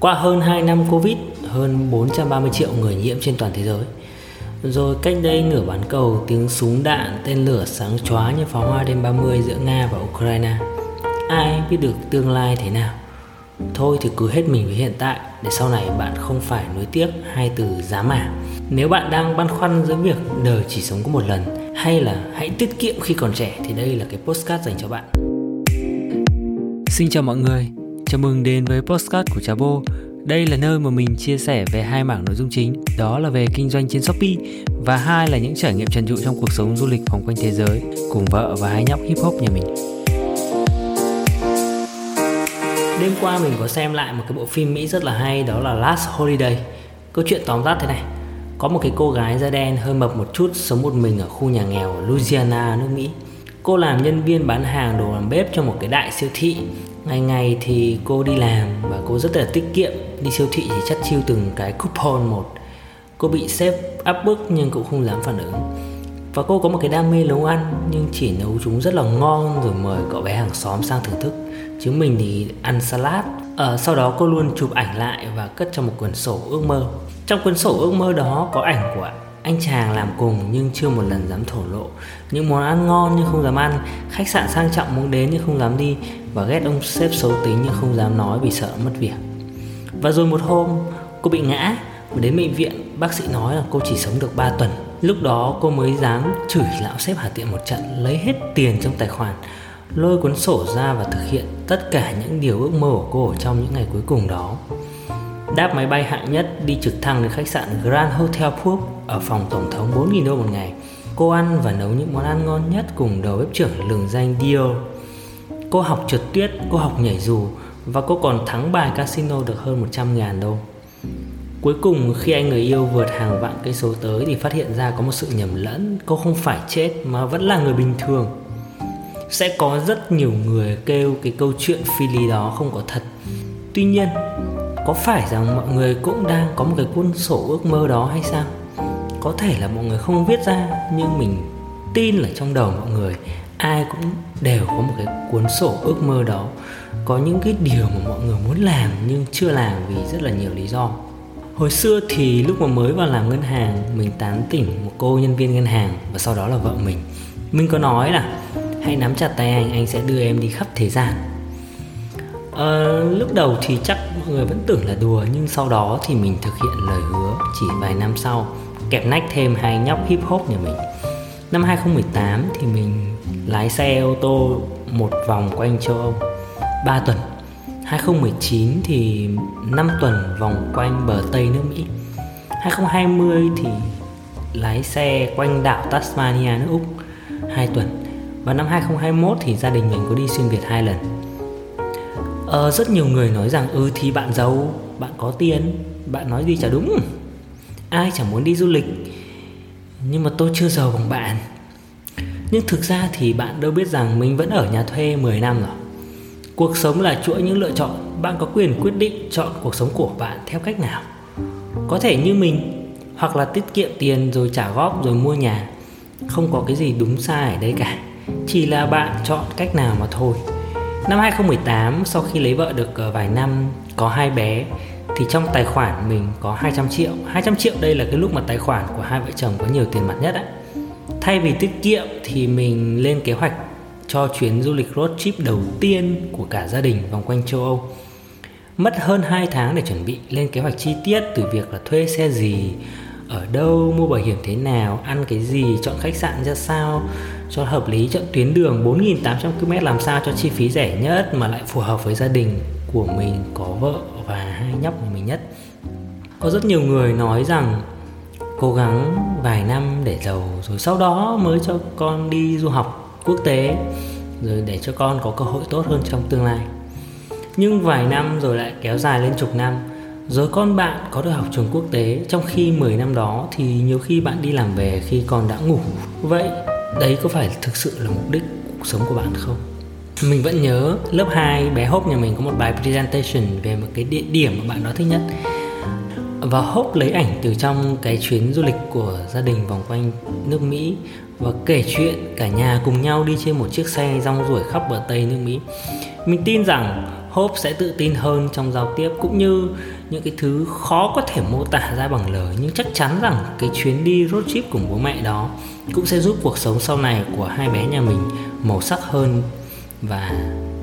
Qua hơn 2 năm Covid, hơn 430 triệu người nhiễm trên toàn thế giới. Rồi cách đây nửa bán cầu, tiếng súng đạn, tên lửa sáng chóa như pháo hoa đêm 30 giữa Nga và Ukraine. Ai biết được tương lai thế nào? Thôi thì cứ hết mình với hiện tại để sau này bạn không phải nuối tiếc hai từ giá mà. Nếu bạn đang băn khoăn giữa việc đời chỉ sống có một lần hay là hãy tiết kiệm khi còn trẻ thì đây là cái postcard dành cho bạn. Xin chào mọi người, chào mừng đến với postcard của Trà Bô. Đây là nơi mà mình chia sẻ về hai mảng nội dung chính, đó là về kinh doanh trên Shopee và hai là những trải nghiệm trần trụi trong cuộc sống du lịch vòng quanh thế giới cùng vợ và hai nhóc hip hop nhà mình. Đêm qua mình có xem lại một cái bộ phim Mỹ rất là hay đó là Last Holiday. Câu chuyện tóm tắt thế này. Có một cái cô gái da đen hơi mập một chút sống một mình ở khu nhà nghèo ở Louisiana, nước Mỹ. Cô làm nhân viên bán hàng đồ làm bếp cho một cái đại siêu thị. Ngày ngày thì cô đi làm và cô rất là tiết kiệm. Đi siêu thị thì chắt chiêu từng cái coupon một. Cô bị sếp áp bức nhưng cũng không dám phản ứng. Và cô có một cái đam mê nấu ăn nhưng chỉ nấu chúng rất là ngon rồi mời cậu bé hàng xóm sang thưởng thức chứ mình thì ăn salad à, sau đó cô luôn chụp ảnh lại và cất trong một cuốn sổ ước mơ trong cuốn sổ ước mơ đó có ảnh của anh chàng làm cùng nhưng chưa một lần dám thổ lộ. Những món ăn ngon nhưng không dám ăn, khách sạn sang trọng muốn đến nhưng không dám đi, và ghét ông sếp xấu tính nhưng không dám nói vì sợ mất việc. Và rồi một hôm, cô bị ngã và đến bệnh viện, bác sĩ nói là cô chỉ sống được 3 tuần. Lúc đó cô mới dám chửi lão sếp hà tiện một trận, lấy hết tiền trong tài khoản, lôi cuốn sổ ra và thực hiện tất cả những điều ước mơ của cô trong những ngày cuối cùng đó. Đáp máy bay hạng nhất đi trực thăng đến khách sạn Grand Hotel Phuoc ở phòng tổng thống 4.000 đô một ngày. Cô ăn và nấu những món ăn ngon nhất cùng đầu bếp trưởng lừng danh Dio. Cô học trượt tuyết, cô học nhảy dù và cô còn thắng bài casino được hơn 100 ngàn đô. Cuối cùng khi anh người yêu vượt hàng vạn cây số tới thì phát hiện ra có một sự nhầm lẫn Cô không phải chết mà vẫn là người bình thường sẽ có rất nhiều người kêu cái câu chuyện phi lý đó không có thật tuy nhiên có phải rằng mọi người cũng đang có một cái cuốn sổ ước mơ đó hay sao? Có thể là mọi người không viết ra, nhưng mình tin là trong đầu mọi người, ai cũng đều có một cái cuốn sổ ước mơ đó. Có những cái điều mà mọi người muốn làm nhưng chưa làm vì rất là nhiều lý do. Hồi xưa thì lúc mà mới vào làm ngân hàng, mình tán tỉnh một cô nhân viên ngân hàng và sau đó là vợ mình. Mình có nói là, hãy nắm chặt tay anh anh sẽ đưa em đi khắp thế gian à, lúc đầu thì chắc mọi người vẫn tưởng là đùa nhưng sau đó thì mình thực hiện lời hứa chỉ vài năm sau kẹp nách thêm hai nhóc hip hop nhà mình. Năm 2018 thì mình lái xe ô tô một vòng quanh châu Âu 3 tuần. 2019 thì 5 tuần vòng quanh bờ Tây nước Mỹ. 2020 thì lái xe quanh đảo Tasmania nước Úc 2 tuần. Và năm 2021 thì gia đình mình có đi xuyên Việt hai lần ờ, Rất nhiều người nói rằng Ừ thì bạn giàu, bạn có tiền Bạn nói gì chả đúng. Ai chẳng muốn đi du lịch. Nhưng mà tôi chưa giàu bằng bạn. Nhưng thực ra thì bạn đâu biết rằng Mình vẫn ở nhà thuê 10 năm rồi. Cuộc sống là chuỗi những lựa chọn. Bạn có quyền quyết định chọn cuộc sống của bạn theo cách nào. Có thể như mình Hoặc là tiết kiệm tiền rồi trả góp rồi mua nhà. Không có cái gì đúng sai ở đây cả. Chỉ là bạn chọn cách nào mà thôi. Năm 2018 sau khi lấy vợ được ờ, vài năm có hai bé thì trong tài khoản mình có 200 triệu 200 triệu đây là cái lúc mà tài khoản của hai vợ chồng có nhiều tiền mặt nhất ấy. Thay vì tiết kiệm thì mình lên kế hoạch cho chuyến du lịch road trip đầu tiên của cả gia đình vòng quanh châu Âu Mất hơn 2 tháng để chuẩn bị lên kế hoạch chi tiết từ việc là thuê xe gì, ở đâu, mua bảo hiểm thế nào, ăn cái gì, chọn khách sạn ra sao cho hợp lý chọn tuyến đường 4.800 km làm sao cho chi phí rẻ nhất mà lại phù hợp với gia đình của mình, có vợ và hai nhóc của mình nhất. Có rất nhiều người nói rằng cố gắng vài năm để giàu, rồi sau đó mới cho con đi du học quốc tế, rồi để cho con có cơ hội tốt hơn trong tương lai. Nhưng vài năm rồi lại kéo dài lên chục năm, rồi con bạn có được học trường quốc tế. Trong khi 10 năm đó thì nhiều khi bạn đi làm về khi con đã ngủ. Vậy đấy có phải thực sự là mục đích cuộc sống của bạn không mình vẫn nhớ lớp 2 bé Hope nhà mình có một bài presentation về một cái địa điểm mà bạn đó thích nhất và Hope lấy ảnh từ trong cái chuyến du lịch của gia đình vòng quanh nước Mỹ và kể chuyện cả nhà cùng nhau đi trên một chiếc xe rong ruổi khắp bờ Tây nước Mỹ. Mình tin rằng Hope sẽ tự tin hơn trong giao tiếp cũng như những cái thứ khó có thể mô tả ra bằng lời nhưng chắc chắn rằng cái chuyến đi road trip cùng bố mẹ đó cũng sẽ giúp cuộc sống sau này của hai bé nhà mình màu sắc hơn và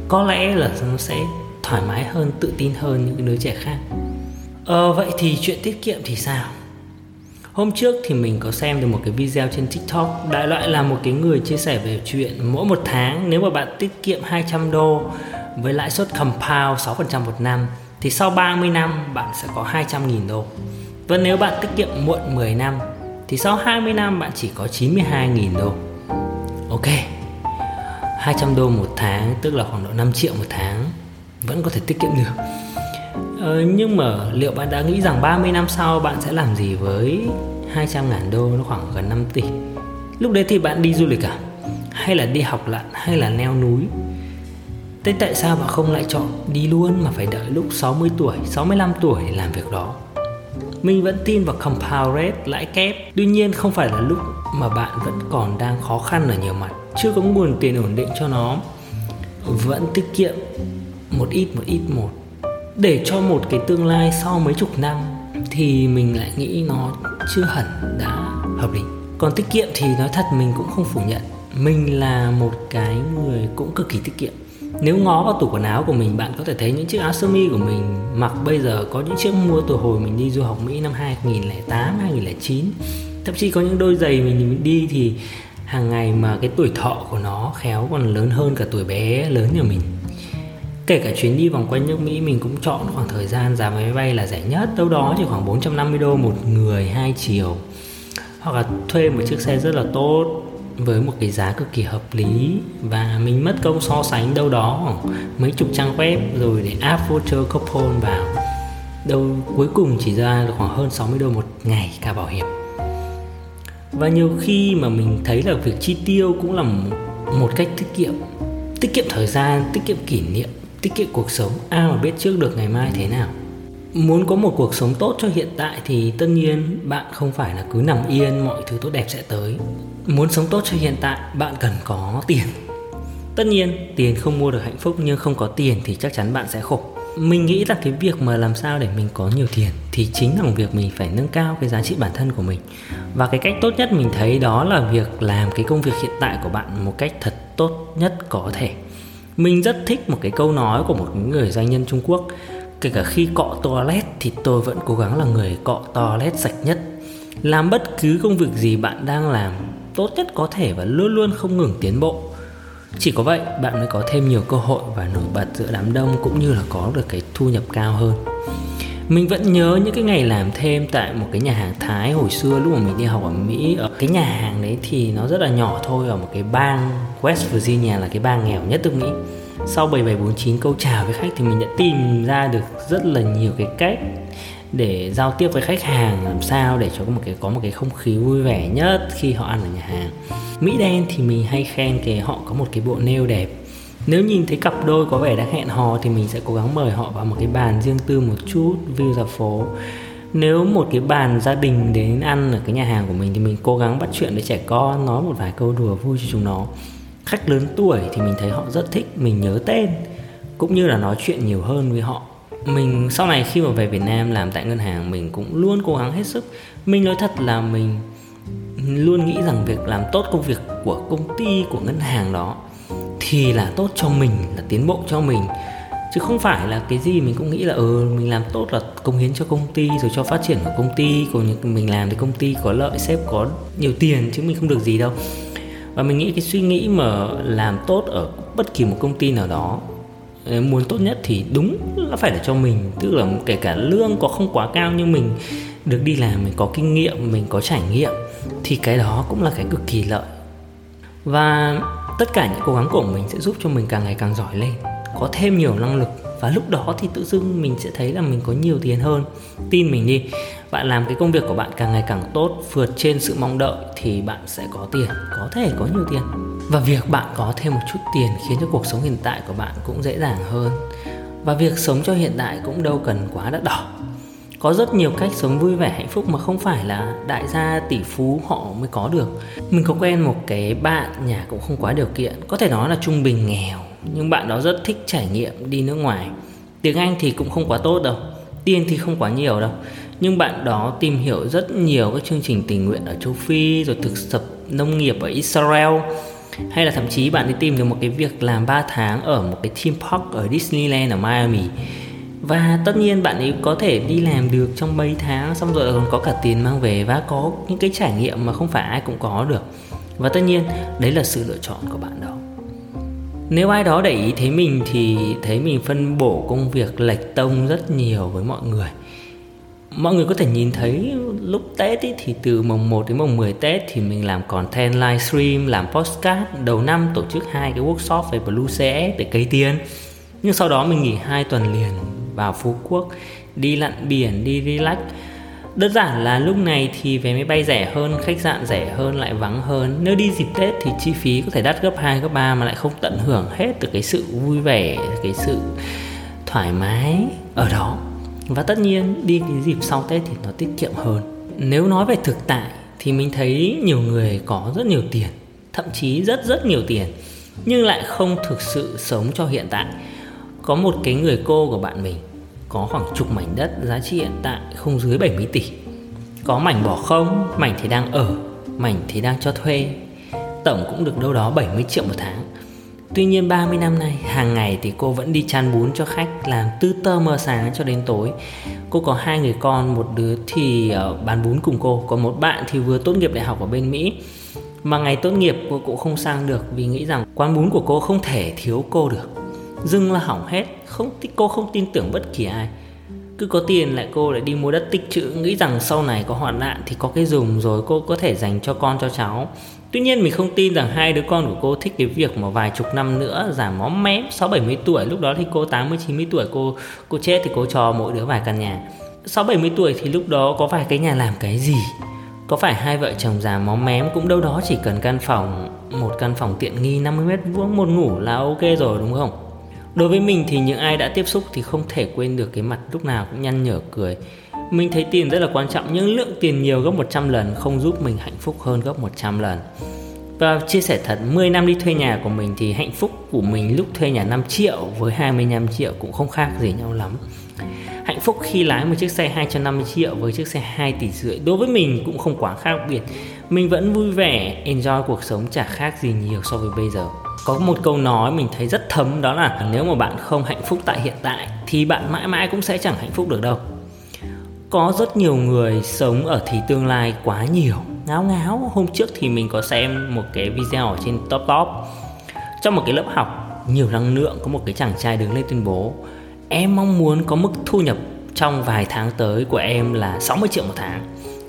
có lẽ là nó sẽ thoải mái hơn tự tin hơn những đứa trẻ khác. Ờ, vậy thì chuyện tiết kiệm thì sao? Hôm trước thì mình có xem được một cái video trên TikTok Đại loại là một cái người chia sẻ về chuyện mỗi một tháng nếu mà bạn tiết kiệm 200 đô với lãi suất compound 6% một năm thì sau 30 năm bạn sẽ có 200.000 đô. Và nếu bạn tiết kiệm muộn 10 năm thì sau 20 năm bạn chỉ có 92.000 đô. Ok, 200 đô một tháng tức là khoảng độ 5 triệu một tháng vẫn có thể tiết kiệm được. Ờ, nhưng mà liệu bạn đã nghĩ rằng 30 năm sau bạn sẽ làm gì với 200 ngàn đô nó khoảng gần 5 tỷ Lúc đấy thì bạn đi du lịch à? Hay là đi học lặn hay là leo núi Thế tại sao bạn không lại chọn đi luôn mà phải đợi lúc 60 tuổi, 65 tuổi để làm việc đó? Mình vẫn tin vào compound rate, lãi kép. Tuy nhiên không phải là lúc mà bạn vẫn còn đang khó khăn ở nhiều mặt, chưa có nguồn tiền ổn định cho nó. Vẫn tiết kiệm một ít một ít một để cho một cái tương lai sau mấy chục năm thì mình lại nghĩ nó chưa hẳn đã hợp lý còn tiết kiệm thì nói thật mình cũng không phủ nhận mình là một cái người cũng cực kỳ tiết kiệm nếu ngó vào tủ quần áo của mình bạn có thể thấy những chiếc áo sơ mi của mình. Mặc bây giờ có những chiếc mua từ hồi mình đi du học Mỹ năm 2008, 2009 thậm chí có những đôi giày mình đi thì hàng ngày mà cái tuổi thọ của nó khéo còn lớn hơn cả tuổi bé lớn nhà mình. Kể cả chuyến đi vòng quanh nước Mỹ mình cũng chọn khoảng thời gian giá máy bay là rẻ nhất. Đâu đó chỉ khoảng 450 đô một người hai chiều. Hoặc là thuê một chiếc xe rất là tốt với một cái giá cực kỳ hợp lý. Và mình mất công so sánh đâu đó khoảng mấy chục trang web rồi để áp voucher coupon vào. Đâu, cuối cùng chỉ ra được khoảng hơn 60 đô một ngày cả bảo hiểm. Và nhiều khi mà mình thấy là việc chi tiêu cũng là một cách tiết kiệm. Tiết kiệm thời gian, tiết kiệm kỷ niệm, tiết kiệm cuộc sống. Ai mà biết trước được ngày mai thế nào? Muốn có một cuộc sống tốt cho hiện tại thì tất nhiên bạn không phải là cứ nằm yên, mọi thứ tốt đẹp sẽ tới muốn sống tốt cho hiện tại, bạn cần có tiền. Tất nhiên, tiền không mua được hạnh phúc, nhưng không có tiền thì chắc chắn bạn sẽ khổ. Mình nghĩ là cái việc mà làm sao để mình có nhiều tiền thì chính là việc mình phải nâng cao cái giá trị bản thân của mình. Và cái cách tốt nhất mình thấy đó là việc làm cái công việc hiện tại của bạn một cách thật tốt nhất có thể. Mình rất thích một cái câu nói của một người doanh nhân Trung Quốc, Kể cả khi cọ toilet thì tôi vẫn cố gắng là người cọ toilet sạch nhất. Làm bất cứ công việc gì bạn đang làm tốt nhất có thể và luôn luôn không ngừng tiến bộ. Chỉ có vậy, bạn mới có thêm nhiều cơ hội và nổi bật giữa đám đông cũng như là có được cái thu nhập cao hơn. Mình vẫn nhớ những cái ngày làm thêm tại một cái nhà hàng Thái hồi xưa, lúc mà mình đi học ở Mỹ. Ở cái nhà hàng đấy thì nó rất là nhỏ thôi, ở một cái bang West Virginia là cái bang nghèo nhất nước Mỹ. Sau 7749 câu chào với khách thì mình đã tìm ra được rất là nhiều cái cách để giao tiếp với khách hàng, làm sao để cho có một cái, có một cái không khí vui vẻ nhất khi họ ăn ở nhà hàng. Mỹ đen thì mình hay khen cái họ có một cái bộ nail đẹp. Nếu nhìn thấy cặp đôi có vẻ đang hẹn hò thì mình sẽ cố gắng mời họ vào một cái bàn riêng tư một chút, view ra phố. Nếu một cái bàn gia đình đến ăn ở cái nhà hàng của mình thì mình cố gắng bắt chuyện với trẻ con, nói một vài câu đùa vui cho chúng nó. Khách lớn tuổi thì mình thấy họ rất thích, mình nhớ tên. Cũng như là nói chuyện nhiều hơn với họ mình sau này khi mà về Việt Nam làm tại ngân hàng, mình cũng luôn cố gắng hết sức. Mình nói thật là mình luôn nghĩ rằng việc làm tốt công việc của công ty, của ngân hàng đó thì là tốt cho mình, là tiến bộ cho mình. Chứ không phải là cái gì mình cũng nghĩ là ừ mình làm tốt là công hiến cho công ty, rồi cho phát triển của công ty, còn mình làm thì công ty có lợi, sếp có nhiều tiền chứ mình không được gì đâu. Và mình nghĩ cái suy nghĩ mà làm tốt ở bất kỳ một công ty nào đó Ờ, muốn tốt nhất thì đúng là phải là cho mình. Tức là kể cả lương có không quá cao nhưng mình được đi làm, mình có kinh nghiệm, mình có trải nghiệm thì cái đó cũng là cái cực kỳ lợi. Và tất cả những cố gắng của mình sẽ giúp cho mình càng ngày càng giỏi lên, có thêm nhiều năng lực. Và lúc đó thì tự dưng mình sẽ thấy là mình có nhiều tiền hơn. Tin mình đi, bạn làm cái công việc của bạn càng ngày càng tốt, vượt trên sự mong đợi thì bạn sẽ có tiền, có thể có nhiều tiền và việc bạn có thêm một chút tiền khiến cho cuộc sống hiện tại của bạn cũng dễ dàng hơn. Và việc sống cho hiện tại cũng đâu cần quá đắt đỏ. Có rất nhiều cách sống vui vẻ hạnh phúc mà không phải là đại gia, tỷ phú họ mới có được. Mình có quen một cái bạn, nhà cũng không quá điều kiện, có thể nói là trung bình nghèo. Nhưng bạn đó rất thích trải nghiệm đi nước ngoài. Tiếng anh thì cũng không quá tốt đâu tiền thì không quá nhiều đâu. Nhưng bạn đó tìm hiểu rất nhiều các chương trình tình nguyện ở châu Phi, rồi thực tập nông nghiệp ở Israel hay là thậm chí bạn đi tìm được một cái việc làm 3 tháng ở một cái theme park ở Disneyland ở Miami. Và tất nhiên bạn ấy có thể đi làm được trong mấy tháng, xong rồi còn có cả tiền mang về và có những cái trải nghiệm mà không phải ai cũng có được. Và tất nhiên, đấy là sự lựa chọn của bạn đó. Nếu ai đó để ý thấy mình thì thấy mình phân bổ công việc lệch tông rất nhiều với mọi người mọi người có thể nhìn thấy lúc Tết ý, thì từ mùng 1 đến mùng 10 Tết thì mình làm content livestream, làm postcard đầu năm tổ chức hai cái workshop về Blue CS để cây tiền. Nhưng sau đó mình nghỉ hai tuần liền vào Phú Quốc đi lặn biển, đi relax. Đơn giản là lúc này thì vé máy bay rẻ hơn, khách sạn rẻ hơn lại vắng hơn. Nếu đi dịp Tết thì chi phí có thể đắt gấp 2 gấp 3 mà lại không tận hưởng hết từ cái sự vui vẻ, cái sự thoải mái ở đó và tất nhiên, đi cái dịp sau Tết thì nó tiết kiệm hơn. Nếu nói về thực tại thì mình thấy nhiều người có rất nhiều tiền, thậm chí rất rất nhiều tiền, nhưng lại không thực sự sống cho hiện tại. Có một cái người cô của bạn mình có khoảng chục mảnh đất giá trị hiện tại không dưới 70 tỷ. Có mảnh bỏ không, mảnh thì đang ở, mảnh thì đang cho thuê, tổng cũng được đâu đó 70 triệu một tháng. Tuy nhiên 30 năm nay, hàng ngày thì cô vẫn đi chăn bún cho khách làm từ tơ mờ sáng cho đến tối. Cô có hai người con, một đứa thì ờ, bán bún cùng cô, còn một bạn thì vừa tốt nghiệp đại học ở bên Mỹ. Mà ngày tốt nghiệp cô cũng không sang được vì nghĩ rằng quán bún của cô không thể thiếu cô được. Dưng là hỏng hết, không cô không tin tưởng bất kỳ ai. Cứ có tiền lại cô lại đi mua đất tích trữ Nghĩ rằng sau này có hoạn nạn thì có cái dùng rồi cô có thể dành cho con cho cháu Tuy nhiên mình không tin rằng hai đứa con của cô thích cái việc mà vài chục năm nữa giảm móm mém 6 70 tuổi lúc đó thì cô 80 90 tuổi, cô cô chết thì cô cho mỗi đứa vài căn nhà. 6 70 tuổi thì lúc đó có vài cái nhà làm cái gì? Có phải hai vợ chồng già móm mém cũng đâu đó chỉ cần căn phòng, một căn phòng tiện nghi 50 mét vuông, một ngủ là ok rồi, đúng không? Đối với mình thì những ai đã tiếp xúc thì không thể quên được cái mặt lúc nào cũng nhăn nhở, cười mình thấy tiền rất là quan trọng nhưng lượng tiền nhiều gấp 100 lần không giúp mình hạnh phúc hơn gấp 100 lần. Và chia sẻ thật 10 năm đi thuê nhà của mình thì hạnh phúc của mình lúc thuê nhà 5 triệu với 25 triệu cũng không khác gì nhau lắm. Hạnh phúc khi lái một chiếc xe 250 triệu với chiếc xe 2 tỷ rưỡi đối với mình cũng không quá khác biệt. Mình vẫn vui vẻ, enjoy cuộc sống chả khác gì nhiều so với bây giờ. Có một câu nói mình thấy rất thấm đó là nếu mà bạn không hạnh phúc tại hiện tại thì bạn mãi mãi cũng sẽ chẳng hạnh phúc được đâu có rất nhiều người sống ở thì tương lai quá nhiều. Ngáo ngáo, hôm trước thì mình có xem một cái video ở trên top top. Trong một cái lớp học, nhiều năng lượng, có một cái chàng trai đứng lên tuyên bố, em mong muốn có mức thu nhập trong vài tháng tới của em là 60 triệu một tháng,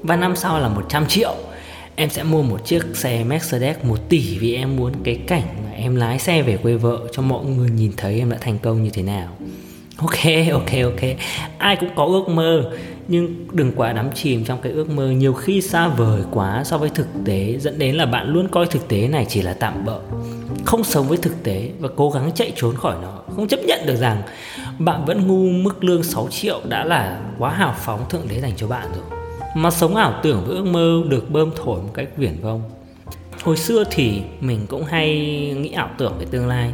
và năm sau là 100 triệu. Em sẽ mua một chiếc xe Mercedes 1 tỷ vì em muốn cái cảnh mà em lái xe về quê vợ cho mọi người nhìn thấy em đã thành công như thế nào. Ok ok ok. Ai cũng có ước mơ nhưng đừng quá đắm chìm trong cái ước mơ. Nhiều khi xa vời quá so với thực tế, dẫn đến là bạn luôn coi thực tế này chỉ là tạm bợ, không sống với thực tế và cố gắng chạy trốn khỏi nó. Không chấp nhận được rằng bạn vẫn ngu mức lương 6 triệu đã là quá hào phóng thượng đế dành cho bạn rồi. Mà sống ảo tưởng với ước mơ được bơm thổi một cách viển vông. Hồi xưa thì mình cũng hay nghĩ ảo tưởng về tương lai,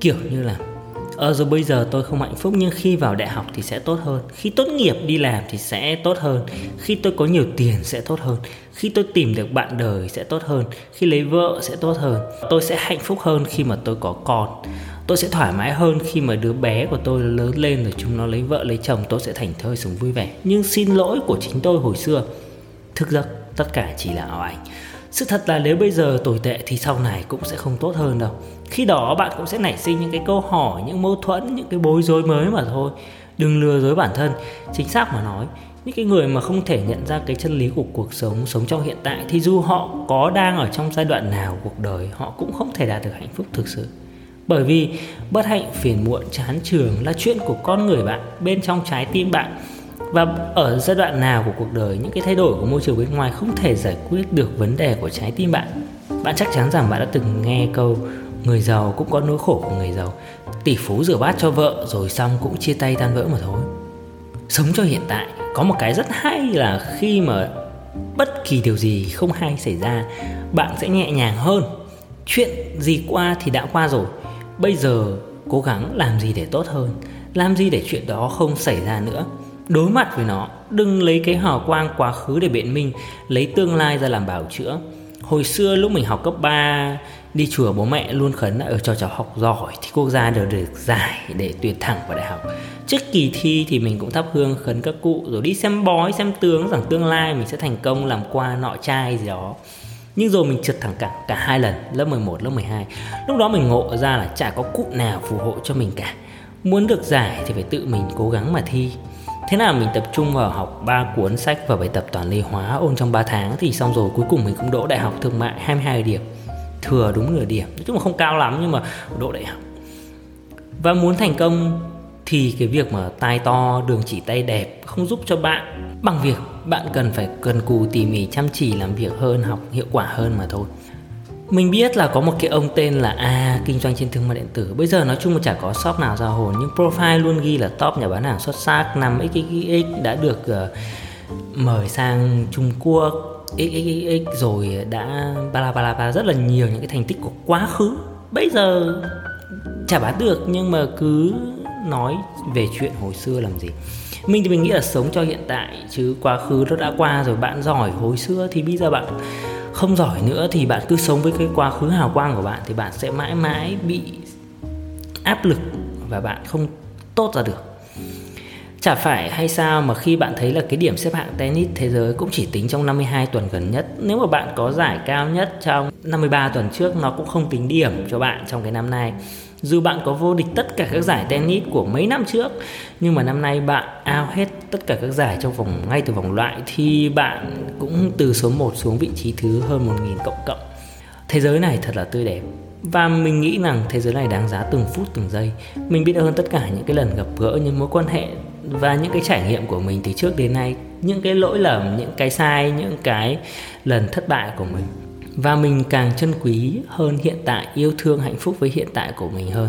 kiểu như là ờ rồi bây giờ tôi không hạnh phúc, nhưng khi vào đại học thì sẽ tốt hơn. Khi tốt nghiệp đi làm thì sẽ tốt hơn. Khi tôi có nhiều tiền sẽ tốt hơn. Khi tôi tìm được bạn đời sẽ tốt hơn. Khi lấy vợ sẽ tốt hơn. Tôi sẽ hạnh phúc hơn khi mà tôi có con. Tôi sẽ thoải mái hơn khi mà đứa bé của tôi lớn lên rồi chúng nó lấy vợ, lấy chồng, tôi sẽ thành thơi, sống vui vẻ. Nhưng xin lỗi của chính tôi hồi xưa. Thực ra tất cả chỉ là ảo ảnh sự thật là nếu bây giờ tồi tệ thì sau này cũng sẽ không tốt hơn đâu. Khi đó bạn cũng sẽ nảy sinh những cái câu hỏi, những mâu thuẫn, những cái bối rối mới mà thôi. Đừng lừa dối bản thân. Chính xác mà nói, những cái người mà không thể nhận ra cái chân lý của cuộc sống sống trong hiện tại thì dù họ có đang ở trong giai đoạn nào cuộc đời, họ cũng không thể đạt được hạnh phúc thực sự. Bởi vì bất hạnh, phiền muộn, chán trường là chuyện của con người bạn, bên trong trái tim bạn và ở giai đoạn nào của cuộc đời, những cái thay đổi của môi trường bên ngoài không thể giải quyết được vấn đề của trái tim bạn? Bạn chắc chắn rằng bạn đã từng nghe câu, người giàu cũng có nỗi khổ của người giàu. Tỷ phú rửa bát cho vợ, rồi xong cũng chia tay tan vỡ mà thôi. Sống cho hiện tại, có một cái rất hay là khi mà bất kỳ điều gì không hay xảy ra, bạn sẽ nhẹ nhàng hơn. Chuyện gì qua thì đã qua rồi. Bây giờ cố gắng làm gì để tốt hơn, làm gì để chuyện đó không xảy ra nữa đối mặt với nó, đừng lấy cái hào quang quá khứ để biện minh, lấy tương lai ra làm bảo chữa. Hồi xưa lúc mình học cấp 3 đi chùa bố mẹ luôn khấn là ở cho cháu học giỏi thì quốc gia đều được giải để tuyển thẳng vào đại học. Trước kỳ thi thì mình cũng thắp hương khấn các cụ rồi đi xem bói, xem tướng, rằng tương lai mình sẽ thành công làm qua nọ trai gì đó. Nhưng rồi mình trượt thẳng cả cả hai lần, lớp 11 lớp 12 lúc đó mình ngộ ra là chả có cụ nào phù hộ cho mình cả. Muốn được giải thì phải tự mình cố gắng mà thi. Thế là mình tập trung vào học 3 cuốn sách và bài tập toàn lý hóa ôn trong 3 tháng thì xong rồi cuối cùng mình cũng đỗ đại học thương mại 22 điểm. Thừa đúng nửa điểm, nói chung là không cao lắm nhưng mà đỗ đại học. Và muốn thành công thì cái việc mà tai to đường chỉ tay đẹp không giúp cho bạn bằng việc bạn cần phải cần cù tỉ mỉ chăm chỉ làm việc hơn học hiệu quả hơn mà thôi mình biết là có một cái ông tên là A kinh doanh trên thương mại điện tử. Bây giờ nói chung là chả có shop nào ra hồn Nhưng profile luôn ghi là top nhà bán hàng xuất sắc năm XXX đã được uh, mời sang Trung Quốc XXX rồi đã bala bala bala rất là nhiều những cái thành tích của quá khứ. Bây giờ chả bán được nhưng mà cứ nói về chuyện hồi xưa làm gì. Mình thì mình nghĩ là sống cho hiện tại chứ quá khứ nó đã qua rồi bạn giỏi hồi xưa thì bây giờ bạn không giỏi nữa thì bạn cứ sống với cái quá khứ hào quang của bạn thì bạn sẽ mãi mãi bị áp lực và bạn không tốt ra được. Chả phải hay sao mà khi bạn thấy là cái điểm xếp hạng tennis thế giới cũng chỉ tính trong 52 tuần gần nhất, Nếu mà bạn có giải cao nhất trong 53 tuần trước nó cũng không tính điểm cho bạn trong cái năm nay dù bạn có vô địch tất cả các giải tennis của mấy năm trước Nhưng mà năm nay bạn ao hết tất cả các giải trong vòng ngay từ vòng loại Thì bạn cũng từ số 1 xuống vị trí thứ hơn 1.000 cộng cộng. Thế giới này thật là tươi đẹp. Và mình nghĩ rằng thế giới này đáng giá từng phút từng giây. Mình biết ơn tất cả những cái lần gặp gỡ Những mối quan hệ và những cái trải nghiệm của mình từ trước đến nay Những cái lỗi lầm, những cái sai, những cái lần thất bại của mình và mình càng trân quý hơn hiện tại, yêu thương, hạnh phúc với hiện tại của mình hơn.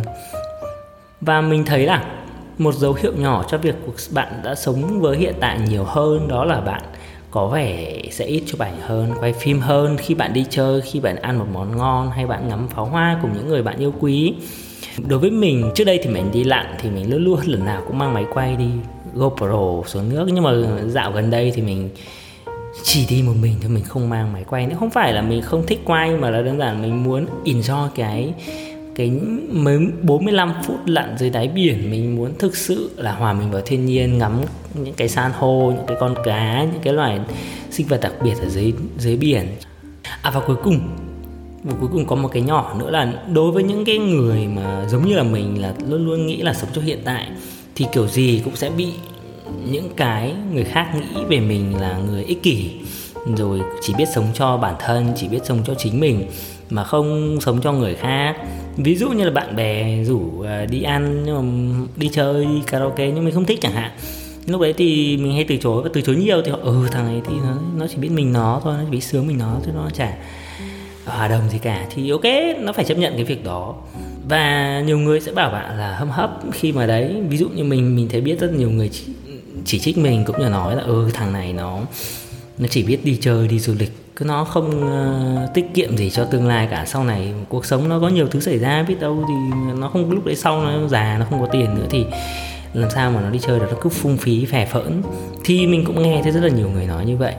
Và mình thấy là một dấu hiệu nhỏ cho việc bạn đã sống với hiện tại nhiều hơn đó là bạn có vẻ sẽ ít chụp ảnh hơn, quay phim hơn khi bạn đi chơi, khi bạn ăn một món ngon hay bạn ngắm pháo hoa cùng những người bạn yêu quý. Đối với mình, trước đây thì mình đi lặn thì mình luôn luôn lần nào cũng mang máy quay đi GoPro xuống nước, nhưng mà dạo gần đây thì mình chỉ đi một mình thôi, mình không mang máy quay nữa. Không phải là mình không thích quay, mà là đơn giản mình muốn enjoy cái cái mấy 45 phút lặn dưới đáy biển. Mình muốn thực sự là hòa mình vào thiên nhiên, ngắm những cái san hô, những cái con cá, những cái loài sinh vật đặc biệt ở dưới dưới biển. À và cuối cùng, và cuối cùng có một cái nhỏ nữa là đối với những cái người mà giống như là mình, là luôn luôn nghĩ là sống cho hiện tại, thì kiểu gì cũng sẽ bị những cái người khác nghĩ về mình là người ích kỷ. Rồi chỉ biết sống cho bản thân chỉ biết sống cho chính mình mà không sống cho người khác. Ví dụ như là bạn bè rủ à, đi ăn nhưng mà đi chơi đi karaoke nhưng mình không thích chẳng hạn. Lúc đấy thì mình hay từ chối và từ chối nhiều thì họ ừ thằng này thì nó, nó chỉ biết mình nó thôi nó chỉ biết sướng mình nó chứ nó chả hòa đồng gì cả. Thì ok nó phải chấp nhận cái việc đó. Và nhiều người sẽ bảo bạn là hâm hấp khi mà đấy. Ví dụ như mình mình thấy biết rất nhiều người chỉ trích mình cũng như nói là ừ thằng này nó nó chỉ biết đi chơi đi du lịch. Cứ nó không uh, tiết kiệm gì cho tương lai cả. Sau này cuộc sống nó có nhiều thứ xảy ra biết đâu thì nó không lúc đấy sau nó già nó không có tiền nữa thì làm sao mà nó đi chơi được? Nó cứ phung phí phè phỡn. Thì mình cũng nghe thấy rất là nhiều người nói như vậy.